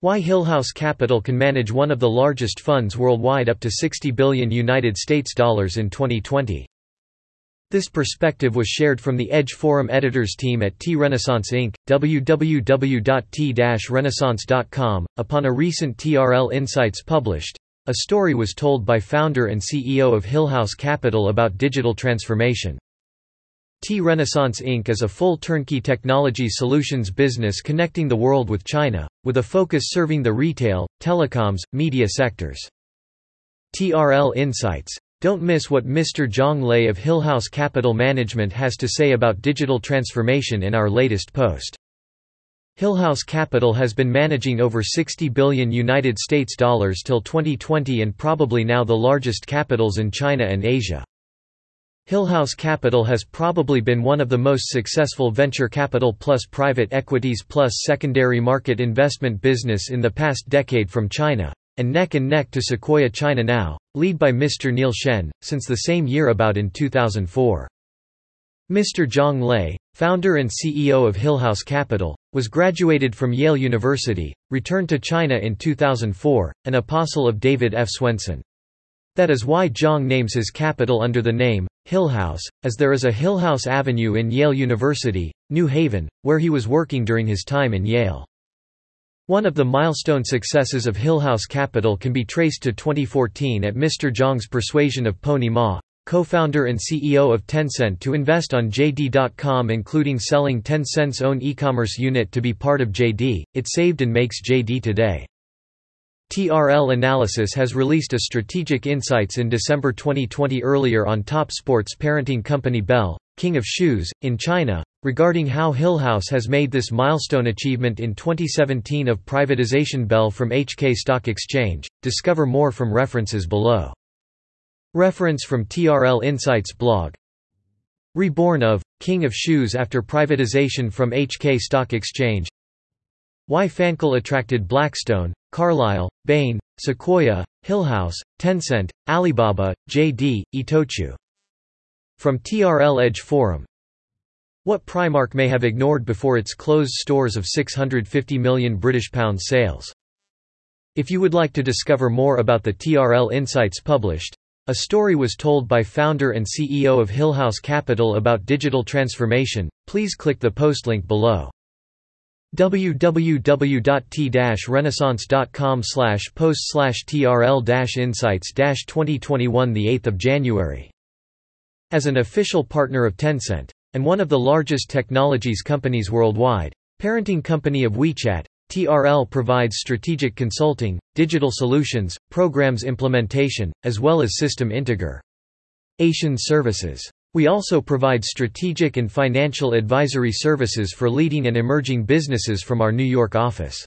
Why Hillhouse Capital can manage one of the largest funds worldwide up to 60 billion United States dollars in 2020. This perspective was shared from the Edge Forum editors team at T-Renaissance Inc., www.t-renaissance.com. Upon a recent TRL Insights published, a story was told by founder and CEO of Hillhouse Capital about digital transformation. T-Renaissance Inc. is a full turnkey technology solutions business connecting the world with China, with a focus serving the retail, telecoms, media sectors. TRL Insights don't miss what Mr. Zhang Lei of Hillhouse Capital Management has to say about digital transformation in our latest post. Hillhouse Capital has been managing over 60 billion United States dollars till 2020 and probably now the largest capitals in China and Asia. Hillhouse Capital has probably been one of the most successful venture capital plus private equities plus secondary market investment business in the past decade from China, and neck and neck to Sequoia China Now, lead by Mr. Neil Shen, since the same year about in 2004. Mr. Zhang Lei, founder and CEO of Hillhouse Capital, was graduated from Yale University, returned to China in 2004, an apostle of David F. Swensen. That is why Zhang names his capital under the name, Hillhouse, as there is a Hillhouse Avenue in Yale University, New Haven, where he was working during his time in Yale. One of the milestone successes of Hillhouse Capital can be traced to 2014 at Mr. Zhang's persuasion of Pony Ma, co-founder and CEO of Tencent to invest on JD.com including selling Tencent's own e-commerce unit to be part of JD, it saved and makes JD today. TRL Analysis has released a strategic insights in December 2020 earlier on top sports parenting company Belle, King of Shoes, in China, regarding how Hillhouse has made this milestone achievement in 2017 of privatization Belle from HK Stock Exchange. Discover more from references below. Reference from TRL Insights blog. Reborn of King of Shoes after privatization from HK Stock Exchange. Why Fankel attracted Blackstone, Carlyle, Bain, Sequoia, Hillhouse, Tencent, Alibaba, JD, Itochu. From TRL Edge Forum what Primark may have ignored before its closed stores of 650 million British pound sales. If you would like to discover more about the TRL insights published, a story was told by founder and CEO of Hillhouse Capital about digital transformation, please click the post link below www.t-renaissance.com slash post trl insights 2021 8 January. As an official partner of Tencent, and one of the largest technologies companies worldwide, parenting company of WeChat, TRL provides strategic consulting, digital solutions, programs implementation, as well as system integer. Asian services. We also provide strategic and financial advisory services for leading and emerging businesses from our New York office.